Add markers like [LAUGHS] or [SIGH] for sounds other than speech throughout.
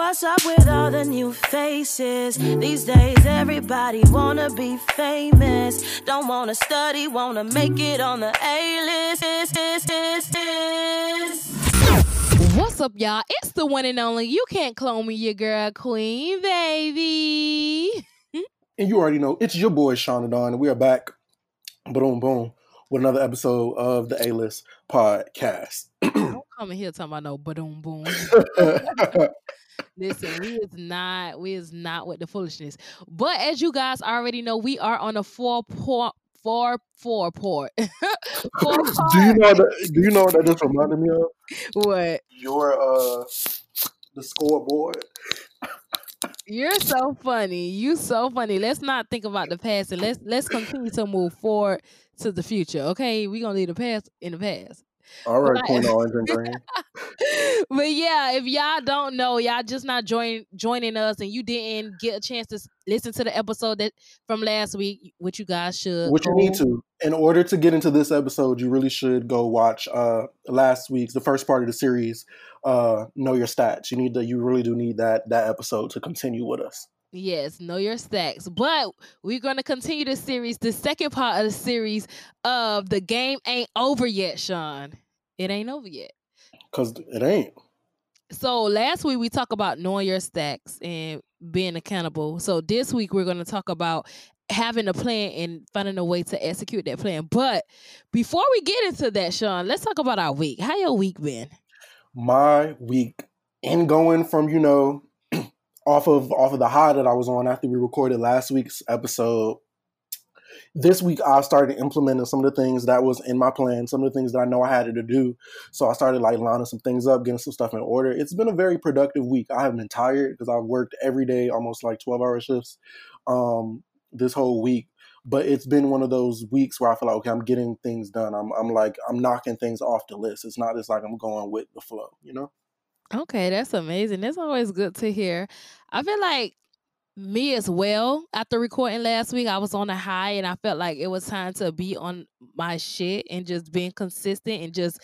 What's up with all the new faces? These days everybody wanna be famous. Don't wanna study, wanna make it on the A-list. What's up, y'all? It's the one and only. You can't clone me, your girl queen, baby. And you already know it's your boy Sean Don, and we are back, boom boom, with another episode of the A List Podcast. Don't come in here talking about no boom boom. [LAUGHS] Listen, we is not we is not with the foolishness. But as you guys already know, we are on a four point four four port. [LAUGHS] four [LAUGHS] do you know that? Do you know what that just reminded me of? What? Your uh, the scoreboard. You're so funny. You so funny. Let's not think about the past and let's let's continue to move forward to the future. Okay, we gonna leave the past in the past. All right, Queen [LAUGHS] Orange and Green. But yeah, if y'all don't know, y'all just not join joining us, and you didn't get a chance to listen to the episode that from last week, which you guys should. What you need to, in order to get into this episode, you really should go watch uh last week's the first part of the series, uh, Know Your Stats. You need to, you really do need that that episode to continue with us. Yes, know your Stats. But we're gonna continue the series, the second part of the series of the game ain't over yet, Sean. It ain't over yet. Cause it ain't. So last week we talked about knowing your stats and being accountable. So this week we're going to talk about having a plan and finding a way to execute that plan. But before we get into that, Sean, let's talk about our week. How your week been? my week and going from you know [CLEARS THROAT] off of off of the high that I was on after we recorded last week's episode. This week I started implementing some of the things that was in my plan, some of the things that I know I had to do. So I started like lining some things up, getting some stuff in order. It's been a very productive week. I have been tired because I've worked every day, almost like twelve hour shifts, um, this whole week. But it's been one of those weeks where I feel like okay, I'm getting things done. I'm I'm like I'm knocking things off the list. It's not just like I'm going with the flow, you know. Okay, that's amazing. That's always good to hear. I feel like me as well. After recording last week, I was on a high and I felt like it was time to be on my shit and just being consistent and just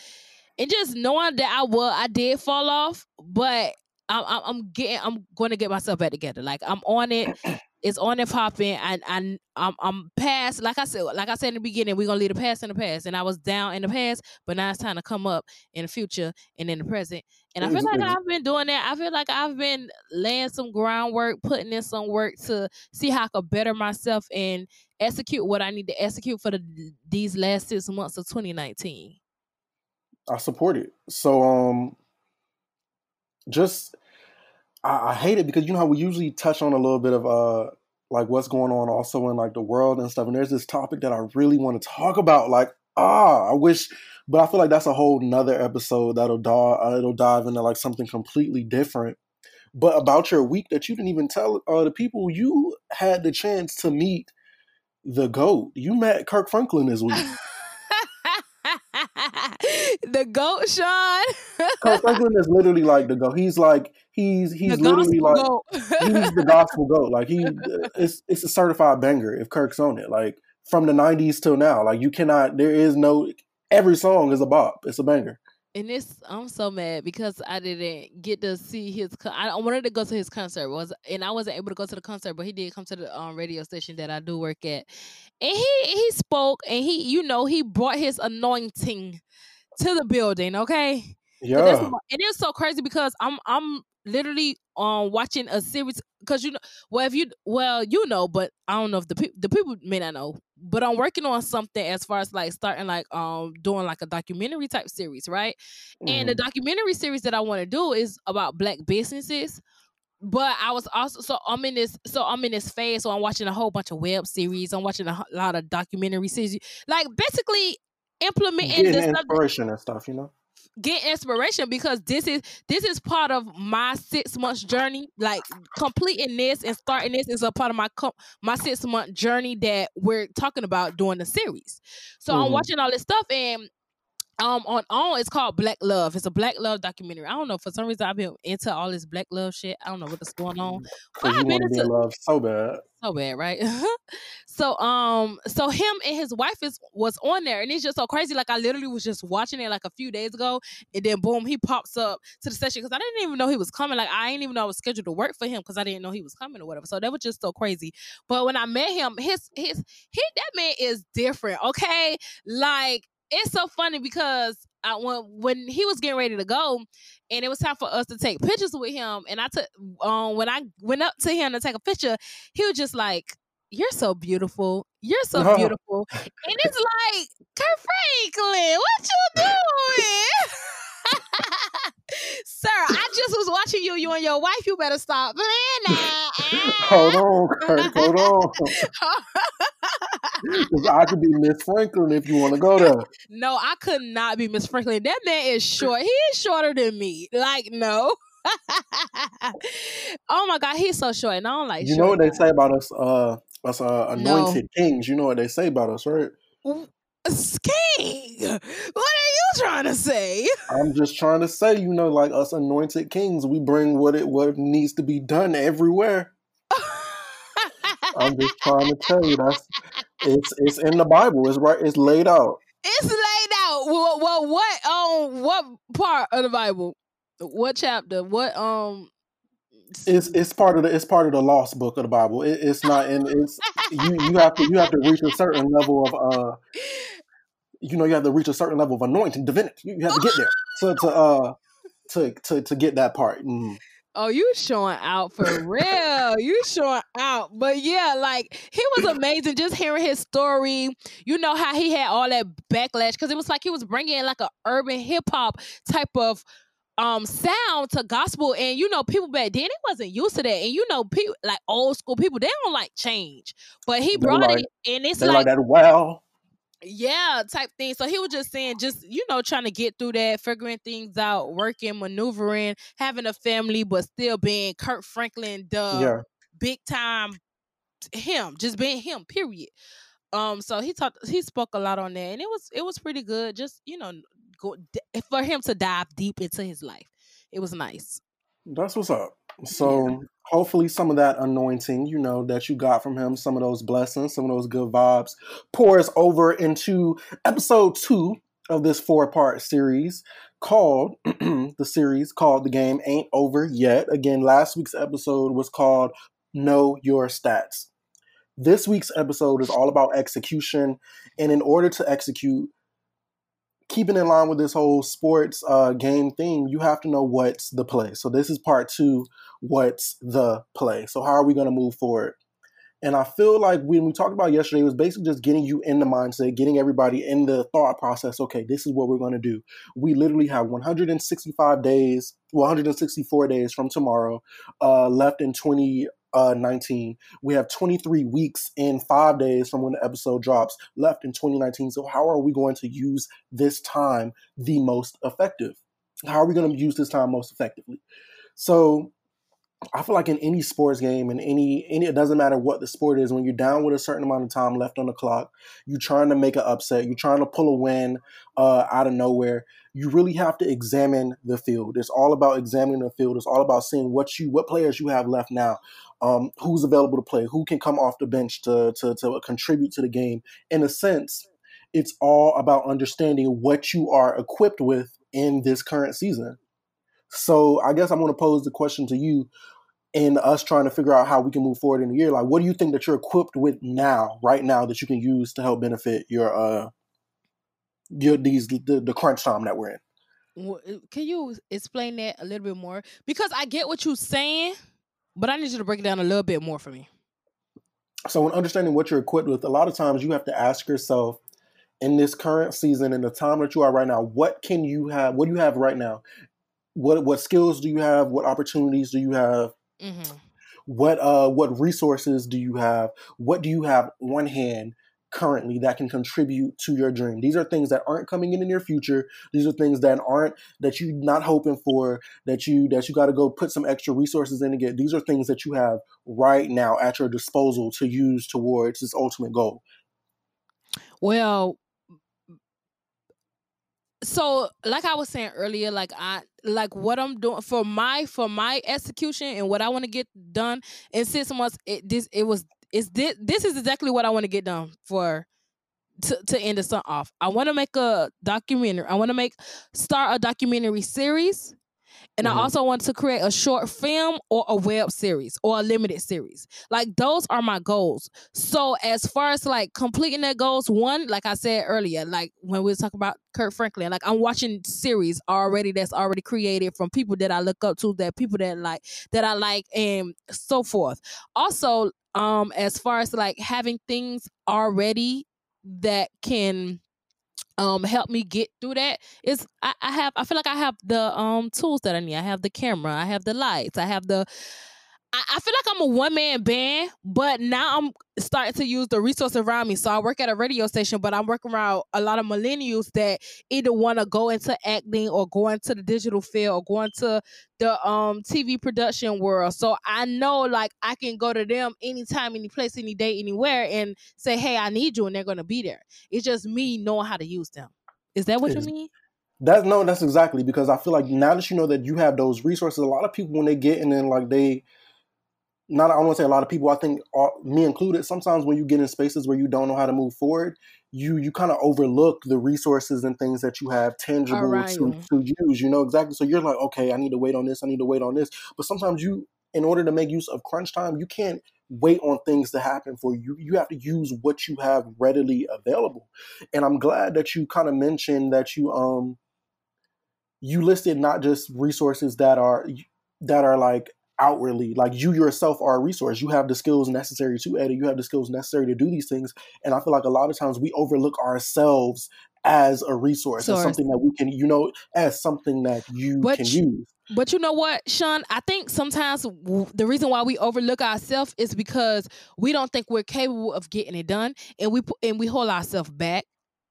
and just knowing that I will I did fall off, but I'm I'm, getting I'm going to get myself back together. Like I'm on it. It's on and popping, and and I'm I'm past. Like I said, like I said in the beginning, we're gonna leave the past in the past. And I was down in the past, but now it's time to come up in the future and in the present. And I feel like I've been doing that. I feel like I've been laying some groundwork, putting in some work to see how I could better myself and execute what I need to execute for the these last six months of 2019. I support it. So um just I, I hate it because you know how we usually touch on a little bit of uh like what's going on also in like the world and stuff. And there's this topic that I really want to talk about. Like, ah, I wish but I feel like that's a whole nother episode that'll dive uh, it'll dive into like something completely different. But about your week that you didn't even tell uh, the people you had the chance to meet the GOAT. You met Kirk Franklin this week. [LAUGHS] the goat, Sean. Kirk Franklin [LAUGHS] is literally like the GOAT. He's like he's he's the literally like he's the gospel goat. Like he, it's it's a certified banger if Kirk's on it. Like from the '90s till now, like you cannot. There is no. Every song is a bop. It's a banger. And this, I'm so mad because I didn't get to see his. I I wanted to go to his concert, was and I wasn't able to go to the concert, but he did come to the um, radio station that I do work at, and he he spoke and he, you know, he brought his anointing to the building. Okay, Yeah, and it's so crazy because I'm I'm literally um watching a series because you know well if you well you know but I don't know if the people the people may not know but I'm working on something as far as like starting like um doing like a documentary type series right and the Mhm. documentary series that I want to do is about black businesses but I was also so I'm in this so I'm in this phase so I'm watching a whole bunch of web series I'm watching a lot of documentary series like basically implementing getting the stuff inspiration and stuff. You know. get inspiration because this is this is part of my six months journey. Like completing this and starting this is a part of my co- my six month journey that we're talking about during the series. So I'm Mhm. watching all this stuff and um on on it's called Black Love. It's a Black Love documentary. I don't know for some reason I've been into all this Black Love shit. I don't know what's going on. Because you I've been want to be into- love so bad. so bad, right? [LAUGHS] so um so him and his wife is was on there and it's just so crazy. Like I literally was just watching it like a few days ago and then boom, he pops up to the session because I didn't even know he was coming. Like I didn't even know I was scheduled to work for him because I didn't know he was coming or whatever. So that was just so crazy. But when I met him, his his he that man is different, okay? Like it's so funny because I, when when he was getting ready to go, and it was time for us to take pictures with him, and I took um when I went up to him to take a picture, he was just like, "You're so beautiful. You're so Oh. [LAUGHS] beautiful," and it's like, Kirk Franklin, what you doing? [LAUGHS] Sir, I just was watching you, you and your wife. You better stop playing now. [LAUGHS] hold on, Kirk. Hold on. [LAUGHS] 'Cause I could be Miss Franklin if you want to go there. No, I could not be Miss Franklin. That man is short. He is shorter than me. Like, no. [LAUGHS] oh my god, he's so short, and I don't like. You know short what they say about us, uh, us uh, No. anointed kings. You know what they say about us, right? King, what trying to say? I'm just trying to say, you know, like us anointed kings, we bring what it what needs to be done everywhere. I'm just trying to tell you that's it's it's in the Bible. It's right. It's laid out. it's laid out. Well, well, what um, what part of the Bible? What chapter? What um? It's it's part of the it's part of the lost book of the Bible. It, it's not in it's you you have to you have to reach a certain level of uh you know you have to reach a certain level of anointing divinity. You, you have to get there to to uh to to to get that part. Mm. Oh, you showing out for real. you showing out. But yeah, like he was amazing just hearing his story. You know how he had all that backlash because it was like he was bringing in like a urban hip hop type of um sound to gospel and you know people back then it wasn't used to that and you know people like old school people they don't like change but he They brought like- it and it's like like that. Wow. Yeah, type thing. So he was just saying, just you know, trying to get through that, figuring things out, working, maneuvering, having a family, but still being Kirk Franklin, the yeah. big time him, just being him. Period. Um, so he talked, he spoke a lot on that, and it was it was pretty good. Just you know, go for him to dive deep into his life. It was nice. That's what's up. So hopefully some of that anointing, you know, that you got from him, some of those blessings, some of those good vibes, pours over into episode two of this four-part series called [CLEARS THROAT] the series called The Game Ain't Over Yet. Again, last week's episode was called Know Your Stats. This week's episode is all about execution, and in order to execute, keeping in line with this whole sports uh, game theme, you have to know what's the play. So this is part two. What's the play? So how are we going to move forward? And I feel like when we talked about yesterday, it was basically just getting you in the mindset, getting everybody in the thought process. Okay, this is what we're going to do. We literally have 165 days, 164 days from tomorrow uh, left in 2019. We have 23 weeks and five days from when the episode drops left in 2019. So how are we going to use this time the most effective? How are we going to use this time most effectively? So I feel like in any sports game, in any any, it doesn't matter what the sport is. When you're down with a certain amount of time left on the clock, you're trying to make an upset, you're trying to pull a win uh, out of nowhere. You really have to examine the field. It's all about examining the field. It's all about seeing what you what players you have left now, um, who's available to play, who can come off the bench to to to contribute to the game. In a sense, it's all about understanding what you are equipped with in this current season. So I guess I'm going to pose the question to you and us trying to figure out how we can move forward in the year. Like, what do you think that you're equipped with now, right now, that you can use to help benefit your uh your these the, the crunch time that we're in? Uh, Can you explain that a little bit more? Because I get what you're saying, but I need you to break it down a little bit more for me. So, in understanding what you're equipped with, a lot of times you have to ask yourself in this current season, in the time that you are right now, what can you have? What do you have right now? What what skills do you have? What opportunities do you have? Mm-hmm. What uh what resources do you have? What do you have on hand currently that can contribute to your dream? These are things that aren't coming in the near future. These are things that aren't that you're not hoping for. That you that you got to go put some extra resources in to get. These are things that you have right now at your disposal to use towards this ultimate goal. Well, so like I was saying earlier, like I like what I'm doing for my for my execution and what I want to get done in six months. It this it was it's this this is exactly what I want to get done for to, to end the sun off. I want to make a documentary. I want to make start a documentary series and mm-hmm. I also want to create a short film or a web series or a limited series. Like those are my goals. So as far as like completing that goals, one, like I said earlier, like when we were talking about Kirk Franklin, like I'm watching series already that's already created from people that I look up to, that people that like that I like and so forth. Also, um, as far as like having things already that can um help me get through that is I, I have I feel like I have the um tools that I need. I have the camera, I have the lights, I have the I, I feel like I'm a one man band, but now I'm starting to use the resources around me. So I work at a radio station, but I'm working around a lot of millennials that either want to go into acting or go into the digital field or go into the um TV production world. So I know like I can go to them anytime, any place, any day, anywhere and say, Hey, I need you, and they're gonna be there. It's just me knowing how to use them. Is that what it's, you mean? That's no, that's exactly because I feel like now that you know that you have those resources, a lot of people when they get in and like they not I want to say a lot of people. I think all, me included. Sometimes when you get in spaces where you don't know how to move forward, you you kind of overlook the resources and things that you have tangible right. to, to use. You know exactly. So you're like, okay, I need to wait on this. I need to wait on this. But sometimes you, in order to make use of crunch time, you can't wait on things to happen for you. You have to use what you have readily available. And I'm glad that you kind of mentioned that you um you listed not just resources that are that are like outwardly like you yourself are a resource. You have the skills necessary to edit. You have the skills necessary to do these things. And i feel like a lot of times we overlook ourselves as a resource Source. as something that we can you know as something that you but can you, use. but you know what sean i think sometimes w- the reason why we overlook ourselves is because we don't think we're capable of getting it done and we and we hold ourselves back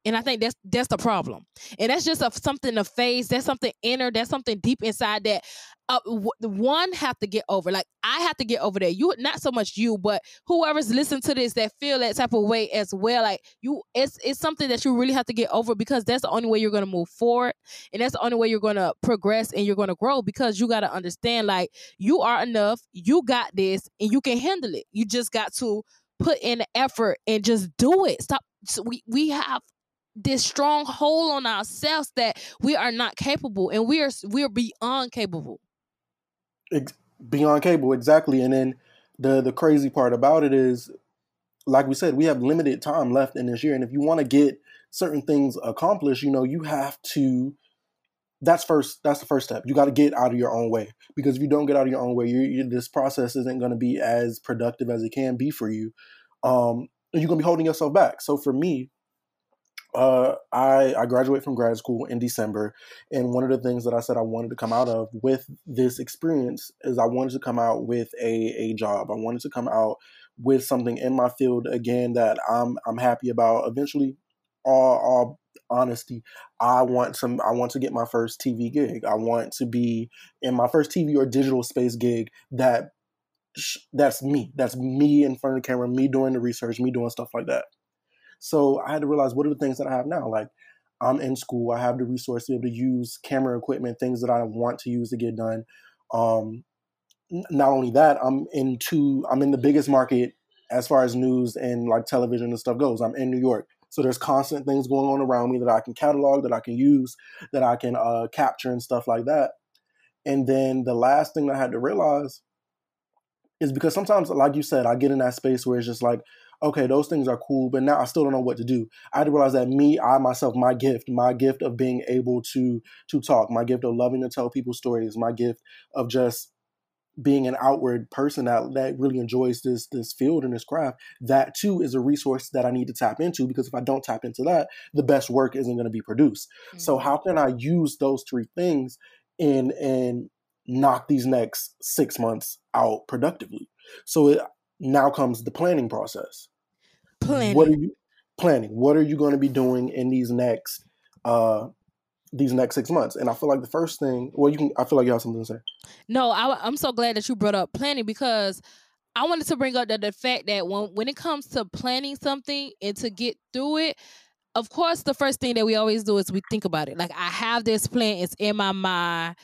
and I think that's that's the problem. And that's just a, something to face. That's something inner. That's something deep inside that uh, w- one have to get over. Like I have to get over that. You not so much you, but whoever's listening to this that feel that type of way as well. Like you, it's it's something that you really have to get over because that's the only way you're gonna move forward, and that's the only way you're gonna progress and you're gonna grow. Because you gotta understand, like you are enough. You got this, and you can handle it. You just got to put in the effort and just do it. Stop. So we we have this strong hold on ourselves that we are not capable and we are we're beyond capable. Beyond capable exactly and then the the crazy part about it is like we said we have limited time left in this year and if you want to get certain things accomplished you know you have to that's first that's the first step. You got to get out of your own way because if you don't get out of your own way you, this process isn't going to be as productive as it can be for you um, and you're going to be holding yourself back. So for me uh, I I graduate from grad school in December, and one of the things that I said I wanted to come out of with this experience is I wanted to come out with a a job. I wanted to come out with something in my field again that I'm I'm happy about. Eventually, all all honesty, I want some. I want to get my first TV gig. I want to be in my first TV or digital space gig that that's me. That's me in front of the camera, me doing the research, me doing stuff like that. So I had to realize what are the things that I have now? Like I'm in school, I have the resource to be able to use camera equipment, things that I want to use to get done. Um, not only that, I'm into I'm in the biggest market as far as news and like television and stuff goes. I'm in New York. So there's constant things going on around me that I can catalog, that I can use, that I can uh, capture and stuff like that. And then the last thing I had to realize is because sometimes, like you said, I get in that space where it's just like, okay, those things are cool, but now I still don't know what to do. I had to realize that me, I myself, my gift, my gift of being able to to talk, my gift of loving to tell people stories, my gift of just being an outward person that, that really enjoys this this field and this craft, that too is a resource that I need to tap into because if I don't tap into that, the best work isn't going to be produced. Mm-hmm. So how can I use those three things and and knock these next six months out productively? So it, now comes the planning process. Planning. What are you planning? What are you going to be doing in these next uh these next six months? And I feel like the first thing, well, you can. I feel like you have something to say. No, I, I'm so glad that you brought up planning because I wanted to bring up the, the fact that when when it comes to planning something and to get through it, of course, the first thing that we always do is we think about it. Like I have this plan, it's in my mind.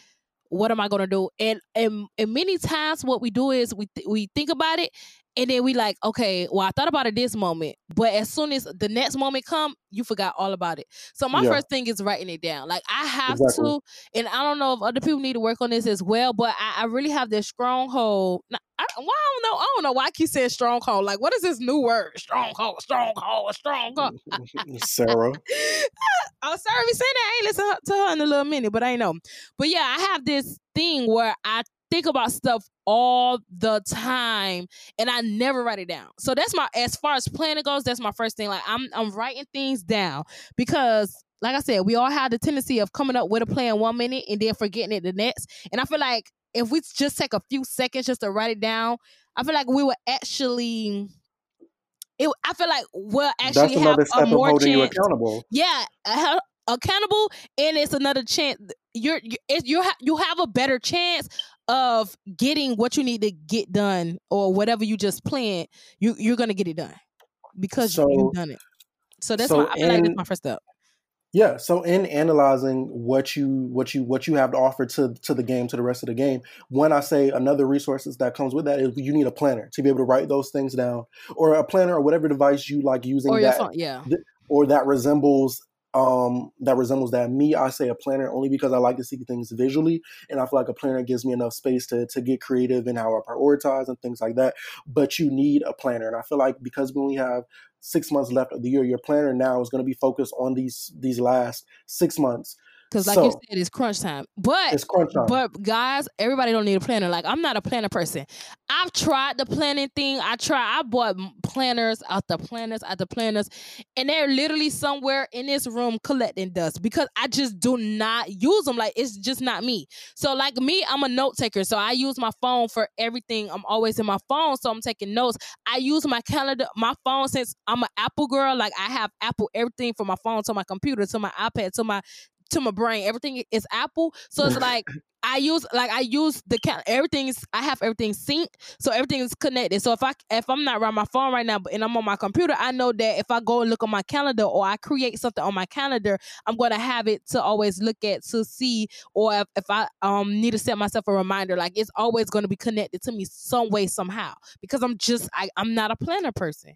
What am I gonna do? And and and many times, what we do is we th- we think about it, and then we like, okay, well, I thought about it this moment, but as soon as the next moment come, you forgot all about it. So my Yeah. first thing is writing it down. Like I have Exactly. to, and I don't know if other people need to work on this as well, but I, I really have this stronghold. Now, I, well, I don't know. I don't know why I keep saying stronghold. Like, what is this new word? Stronghold, stronghold, stronghold. [LAUGHS] Sarah. [LAUGHS] oh, sorry, we saying that. I ain't listen to her in a little minute, but I know. But yeah, I have this thing where I think about stuff all the time and I never write it down. So that's my as far as planning goes, that's my first thing. Like I'm I'm writing things down because like I said, we all have the tendency of coming up with a plan one minute and then forgetting it the next. And I feel like if we just take a few seconds just to write it down, I feel like we would actually it, I feel like we'll actually have a more chance accountable. yeah uh, accountable and it's another chance you're you it's, you ha- you have a better chance of getting what you need to get done or whatever you just planned you you're gonna get it done because So- you've done it so that's so my, I feel like that's my first step Yeah. So in analyzing what you what you what you have to offer to to the game to the rest of the game, when I say another resources that comes with that is you need a planner to be able to write those things down, or a planner or whatever device you like using or that phone yeah or that resembles um that resembles that. Me i say a planner only because i like to see things visually and i feel like a planner gives me enough space to to get creative in how i prioritize and things like that. But you need a planner and i feel like because we only have six months left of the year your planner now is going to be focused on these these last six months because like you said it's crunch time but it's crunch time But guys, everybody don't need a planner. Like I'm not a planner person. I've tried the planning thing. I try. I bought planners out the planners out the planners, and they're literally somewhere in this room collecting dust because I just do not use them. Like it's just not me. So like me, I'm a note taker. So I use my phone for everything. I'm always in my phone, so I'm taking notes. I use my calendar, my phone since I'm an Apple girl. Like I have Apple everything from my phone to my computer to my iPad to my to my brain. Everything is Apple. So it's [LAUGHS] like I use like I use the cal- everything is I have everything synced, so everything is connected. So if I if I'm not around my phone right now, but and I'm on my computer, I know that if I go and look on my calendar or I create something on my calendar, I'm gonna have it to always look at to see, or if, if I um need to set myself a reminder, like it's always gonna be connected to me some way somehow because I'm just I I'm not a planner person.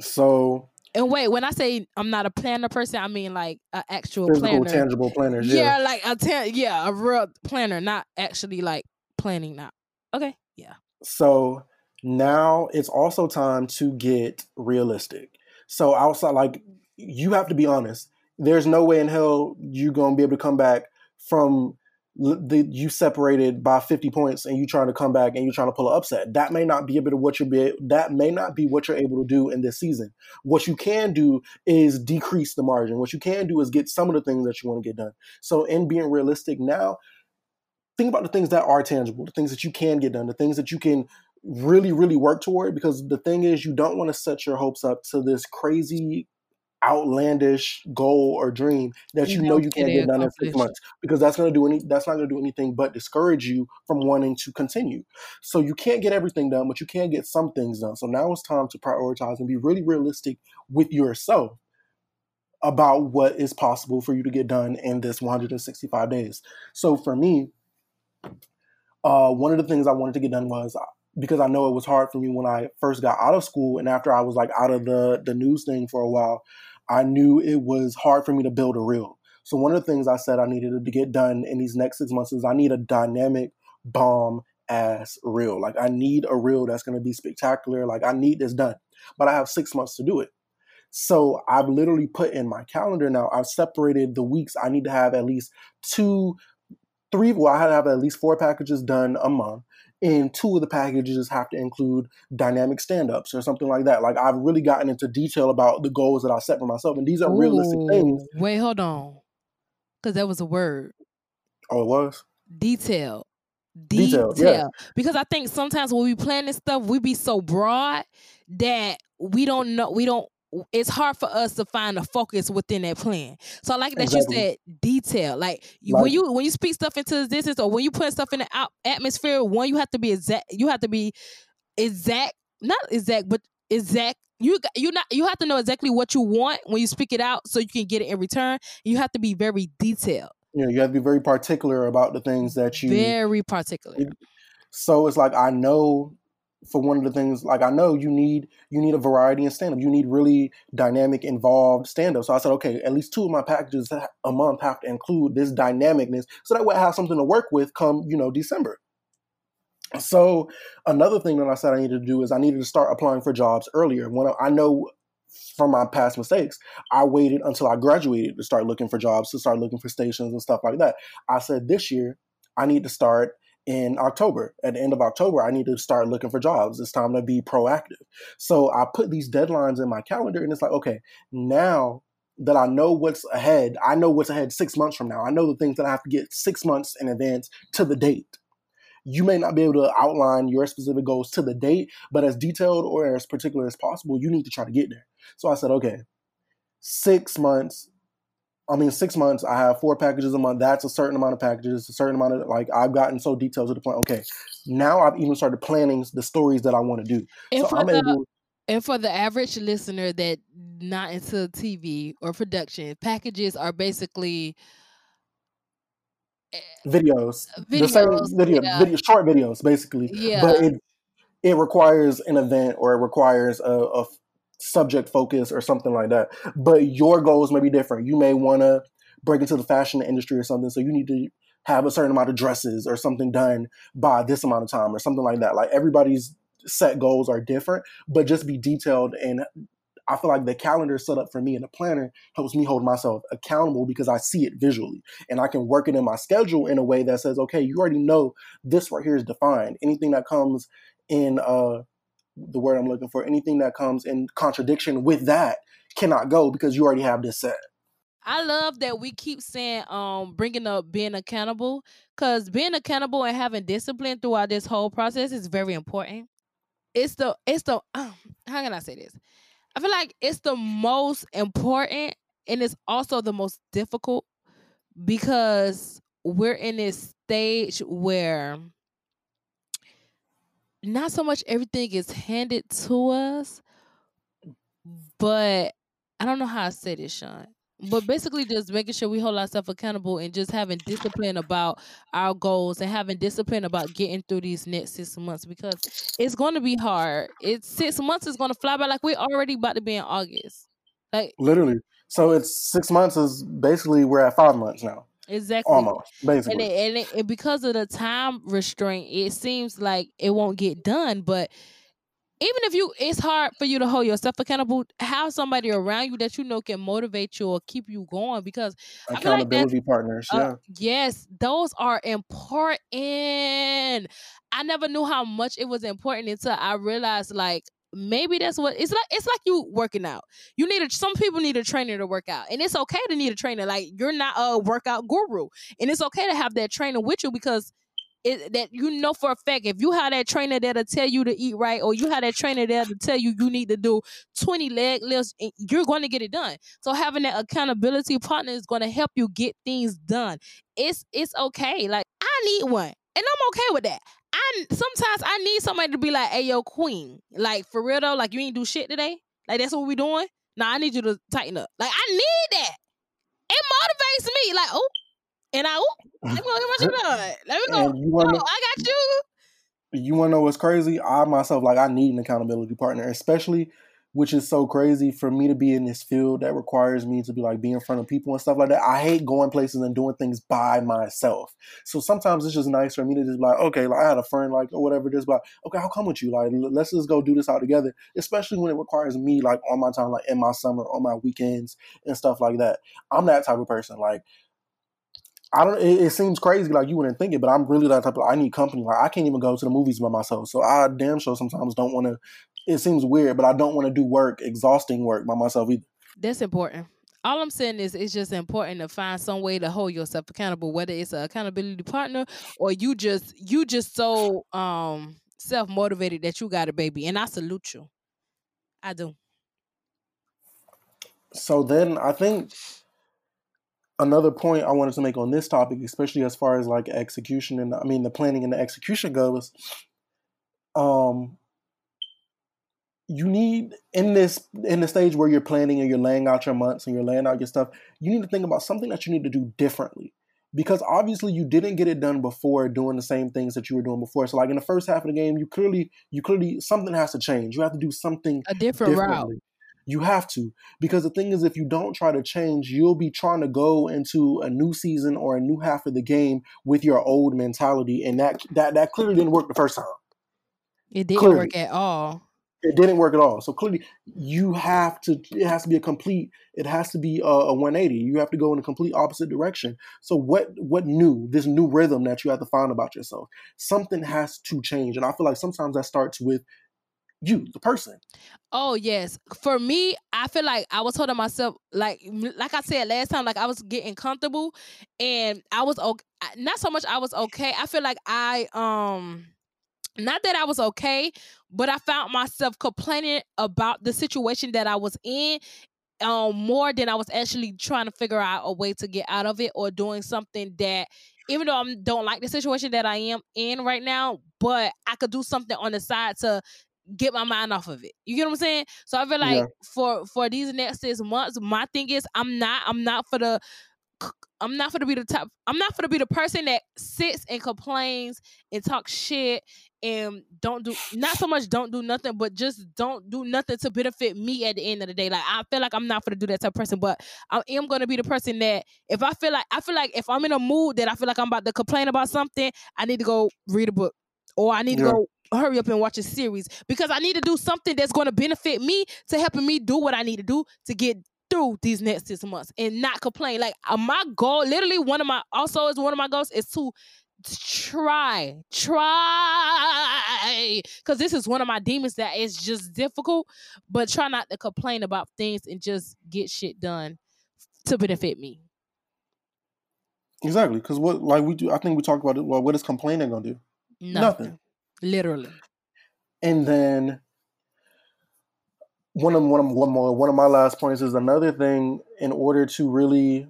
so And wait, when I say I'm not a planner person, I mean like an actual physical planner. tangible planner. Yeah, yeah. like a ten, yeah, a real planner, not actually like planning. Not okay. Yeah. So now it's also time to get realistic. So outside, like you have to be honest. There's no way in hell you're gonna be able to come back from the you separated by 50 points and you're trying to come back and you're trying to pull an upset. That may not be a bit of what you're be that may not be what you're able to do in this season. What you can do is decrease the margin. What you can do is get some of the things that you want to get done. So in being realistic now, think about the things that are tangible, the things that you can get done, the things that you can really, really work toward. Because the thing is, you don't want to set your hopes up to this crazy, outlandish goal or dream that you You know you can't get done in six months. Because that's gonna do any that's not gonna do anything but discourage you from wanting to continue. So you can't get everything done, but you can get some things done. So now it's time to prioritize and be really realistic with yourself about what is possible for you to get done in this 165 days. So for me, uh, one of the things I wanted to get done was uh, because I know it was hard for me when I first got out of school and after I was like out of the the news thing for a while, I knew it was hard for me to build a reel. So one of the things I said I needed to get done in these next six months is I need a dynamic bomb ass reel. Like I need a reel that's going to be spectacular. Like I need this done, but I have six months to do it. So I've literally put in my calendar now. I've separated the weeks I need to have at least two, three. Well, I had to have at least four packages done a month, and two of the packages have to include dynamic stand-ups or something like that. Like I've really gotten into detail about the goals that I set for myself, and these are realistic things. Wait, hold on. Because that was a word. Oh, it was. Detail. Detail, Detail. yeah. Because I think sometimes when we plan this stuff, we be so broad that we don't know we don't it's hard for us to find a focus within that plan. So I like that Exactly. you said detail. Like you, when you when you speak stuff into existence or when you put stuff in the out- atmosphere, one you have to be exact. You have to be exact, not exact, but exact you got- you not you have to know exactly what you want when you speak it out so you can get it in return. You have to be very detailed, You know, you have to be very particular about the things that you very particular. So it's like I know for one of the things like I know you need you need a variety in stand up. You need really dynamic, involved stand up. So I said, okay, at least two of my packages a month have to include this dynamicness so that way I have something to work with come, you know, December. So another thing that I said I needed to do is I needed to start applying for jobs earlier. When I know from my past mistakes, I waited until I graduated to start looking for jobs, to start looking for stations and stuff like that. I said this year I need to start in October. At the end of October, I need to start looking for jobs. It's time to be proactive. So I put these deadlines in my calendar and it's like, okay, now that I know what's ahead, I know what's ahead six months from now. I know the things that I have to get six months in advance to the date. You may not be able to outline your specific goals to the date, but as detailed or as particular as possible, you need to try to get there. So I said, okay, six months I mean, six months, I have four packages a month. That's a certain amount of packages, a certain amount of, like, I've gotten so detailed to the point, okay, now I've even started planning the stories that I want to do. And so for I'm the able, and for the average listener that not into TV or production, packages are basically eh, videos, the same videos. video, Yeah, video, short videos, basically, Yeah. but it, it requires an event or it requires a, a subject focus or something like that. But your goals may be different. You may want to break into the fashion industry or something, so you need to have a certain amount of dresses or something done by this amount of time or something like that. Like everybody's set goals are different, but just be detailed and I feel like the calendar set up for me and the planner helps me hold myself accountable because I see it visually and I can work it in my schedule in a way that says, okay, you already know this right here is defined. Anything that comes in uh the word I'm looking for, anything that comes in contradiction with that cannot go because you already have this set. I love that we keep saying um bringing up being accountable because being accountable and having discipline throughout this whole process is very important. It's the it's the how can I say this? I feel like it's the most important and it's also the most difficult because we're in this stage where not so much everything is handed to us, but I don't know how I say this, Sean. But basically, just making sure we hold ourselves accountable and just having discipline about our goals and having discipline about getting through these next six months because it's going to be hard. It's six months is going to fly by like we're already about to be in August. Like Literally. So it's six months is basically we're at five months now. Exactly. Almost. And Basically. it, and, it, and because of the time restraint, it seems like it won't get done. But even if you, it's hard for you to hold yourself accountable. Have somebody around you that you know can motivate you or keep you going. Because I feel like Accountability partners, uh, yeah. yes, those are important. I never knew how much it was important until I realized like maybe that's what it's like it's like you working out. You need a some people need a trainer to work out. And it's okay to need a trainer. Like you're not a workout guru. And it's okay to have that trainer with you because it, that you know for a fact if you have that trainer that'll tell you to eat right or you have that trainer that'll tell you you need to do 20 leg lifts you're going to get it done so having that accountability partner is going to help you get things done it's it's okay like i need one and i'm okay with that i sometimes i need somebody to be like hey yo queen like for real though like you ain't do shit today like that's what we doing nah i need you to tighten up like i need that it motivates me like oh and I, oh, let me go get my shit done. Let me go. You wanna oh, I got you. you wanna know what's crazy? I myself like I need an accountability partner, especially which is so crazy for me to be in this field that requires me to be like be in front of people and stuff like that. I hate going places and doing things by myself. So sometimes it's just nice for me to just be like, okay, like I had a friend like or whatever, just like, okay, I'll come with you. Like let's just go do this all together. Especially when it requires me like on my time, like in my summer, on my weekends and stuff like that. I'm that type of person. Like I don't. It, it seems crazy, like you wouldn't think it, but I'm really that type of. I need company. Like I can't even go to the movies by myself. So I damn sure sometimes don't want to. It seems weird, but I don't want to do work, exhausting work by myself either. That's important. All I'm saying is it's just important to find some way to hold yourself accountable, whether it's an accountability partner or you just you just so um self motivated that you got a baby. And I salute you. I do. So then I think another point I wanted to make on this topic, especially as far as like execution and I mean the planning and the execution goes, um, you need in this in the stage where you're planning and you're laying out your months and you're laying out your stuff, you need to think about something that you need to do differently. Because obviously you didn't get it done before doing the same things that you were doing before. So like in the first half of the game, you clearly you clearly something has to change. You have to do something A different route. You have to. Because the thing is, if you don't try to change, you'll be trying to go into a new season or a new half of the game with your old mentality. And that that that clearly didn't work the first time. It didn't Clearly. work at all. It didn't work at all. So clearly, you have to. It has to be a complete. It has to be a, a 180. You have to go in a complete opposite direction. So what? What new? This new rhythm that you have to find about yourself. Something has to change, and I feel like sometimes that starts with you, the person. Oh yes, for me, I feel like I was holding myself like like I said last time, like I was getting comfortable, and I was okay. Not so much I was okay. I feel like I um, not that I was okay, but I found myself complaining about the situation that I was in. Um, more than I was actually trying to figure out a way to get out of it or doing something that, even though I don't like the situation that I am in right now, but I could do something on the side to get my mind off of it. You get what I'm saying? So I feel like Yeah. for for these next six months, my thing is I'm not I'm not for the I'm not gonna be the top. I'm not for to be the person that sits and complains and talks shit and don't do not so much don't do nothing, but just don't do nothing to benefit me at the end of the day. Like I feel like I'm not gonna do that type of person, but I am gonna be the person that if I feel like I feel like if I'm in a mood that I feel like I'm about to complain about something, I need to go read a book or I need to go hurry up and watch a series because I need to do something that's going to benefit me to helping me do what I need to do to get through these next six months and not complain. Like uh, my goal, literally one of my also is one of my goals is to try, try, because this is one of my demons that is just difficult. But try not to complain about things and just get shit done to benefit me. Exactly. Because what like we do. I think we talked about it. Well, what is complaining gonna do? Nothing. Nothing. Literally. And then one of one of one more one of my last points is another thing. In order to really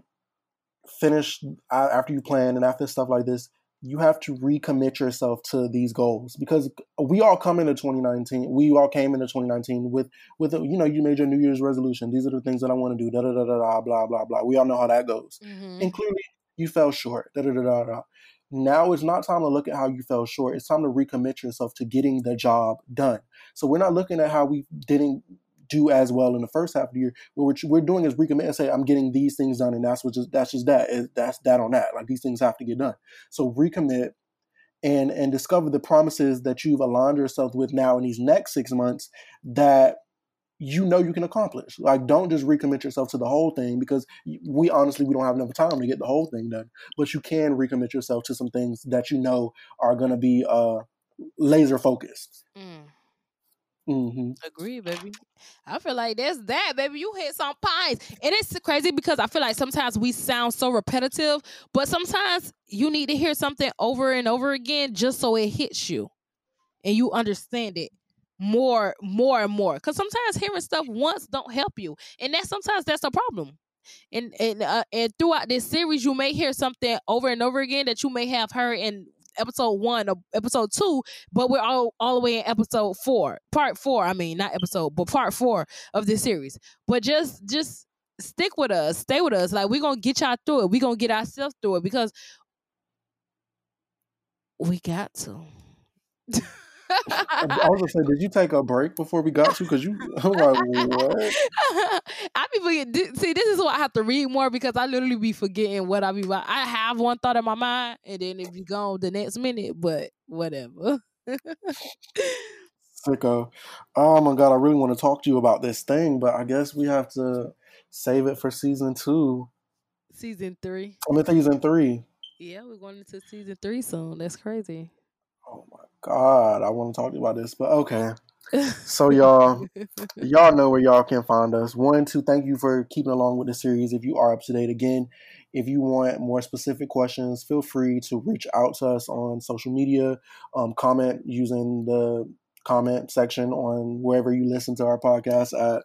finish after you plan and after stuff like this, you have to recommit yourself to these goals because we all come into 2019. We all came into 2019 with with you know you made your New Year's resolution. These are the things that I want to do. Da da da da da blah blah blah. We all know how that goes. Mhm. And clearly you fell short. Da da da da da. Now it's not time to look at how you fell short. It's time to recommit yourself to getting the job done. So we're not looking at how we didn't do as well in the first half of the year. What we're, we're doing is recommit and say, I'm getting these things done, and that's what just that's just that. It- That's that on that. Like these things have to get done. So recommit and and discover the promises that you've aligned yourself with now in these next six months that you know you can accomplish. Like don't just recommit yourself to the whole thing because we honestly we don't have enough time to get the whole thing done. But you can recommit yourself to some things that you know are going to be uh laser focused. Mm. Hmm Agree, baby. I feel like that's that, baby. You hit some pines. And it's crazy because I feel like sometimes we sound so repetitive, but sometimes you need to hear something over and over again just so it hits you and you understand it more, more and more. Because sometimes hearing stuff once don't help you. And that sometimes that's a problem. And and uh, and throughout this series, you may hear something over and over again that you may have heard in episode one or episode two, but we're all all the way in episode four, part four. I mean, not episode, but part four of this series. But just just stick with us, stay with us. Like we're gonna get y'all through it. We're gonna get ourselves through it because we got to. [LAUGHS] I was gonna say, did you take a break before we got to? Because you, [LAUGHS] I'm like, what? [LAUGHS] I be forgetting. See, this is why I have to read more because I literally be forgetting what I be. about. I have one thought in my mind, and then it be gone the next minute. But whatever. [LAUGHS] Sicko. Oh my god, I really want to talk to you about this thing, but I guess we have to save it for season two. Season three. I mean, season three. Yeah, we're going into season three soon. That's crazy. Oh my god, I want to talk to you about this, but okay. So [LAUGHS] y'all, y'all know where y'all can find us. One, two, thank you for keeping along with the series. If you are up to date, again, if you want more specific questions, feel free to reach out to us on social media. Um, comment using the comment section on wherever you listen to our podcast at.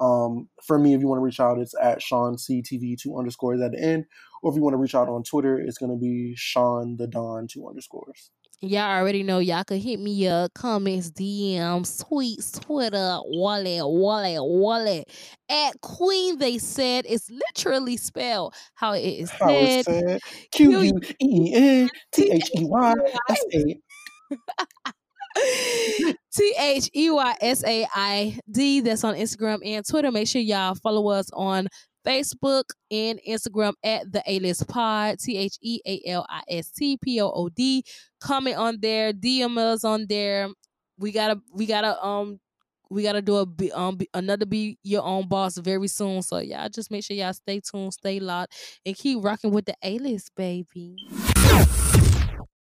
Um, for me, if you want to reach out, it's at Sean CTV two underscores at the end. Or if you want to reach out on Twitter, it's going to be Sean the Don two underscores. Y'all already know y'all can hit me up, comments, DMs, tweets, Twitter, wallet, wallet, wallet. At Queen, they said it's literally spelled how it is said. said. Q U E N T H E Y S A. T H E Y S A I D. That's on Instagram and Twitter. Make sure y'all follow us on Facebook and Instagram at the A List Pod. T H E A L I S T P O O D. Comment on there. DM us on there. We gotta we gotta um we gotta do a be, um be, another be your own boss very soon. So y'all just make sure y'all stay tuned, stay locked, and keep rocking with the A List, baby.